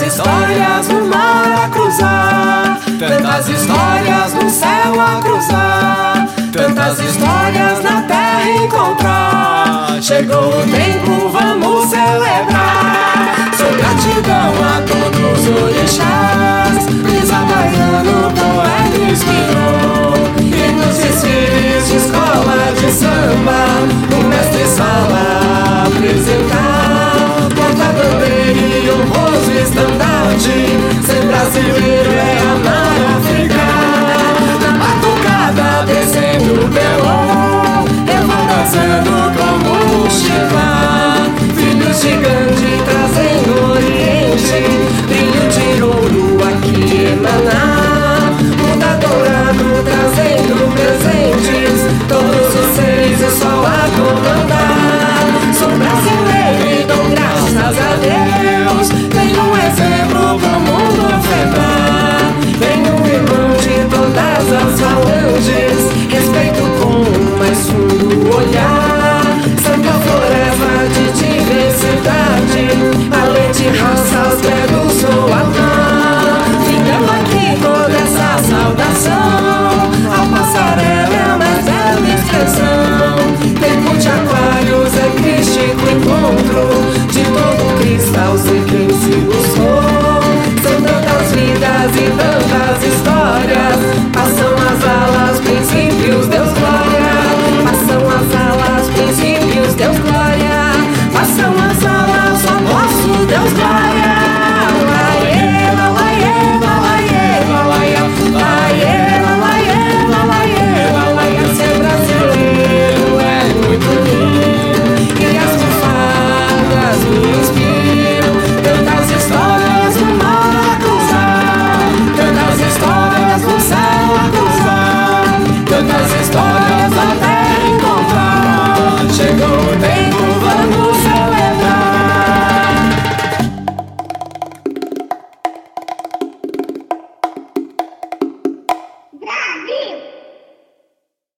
Tantas histórias no mar a cruzar. Tantas histórias no céu a cruzar. Tantas histórias na terra encontrar. Chegou o tempo, vamos celebrar. Sou gratidão a todos os orixás Spirit. Deus glória. Façam as alas, só nosso Deus glória.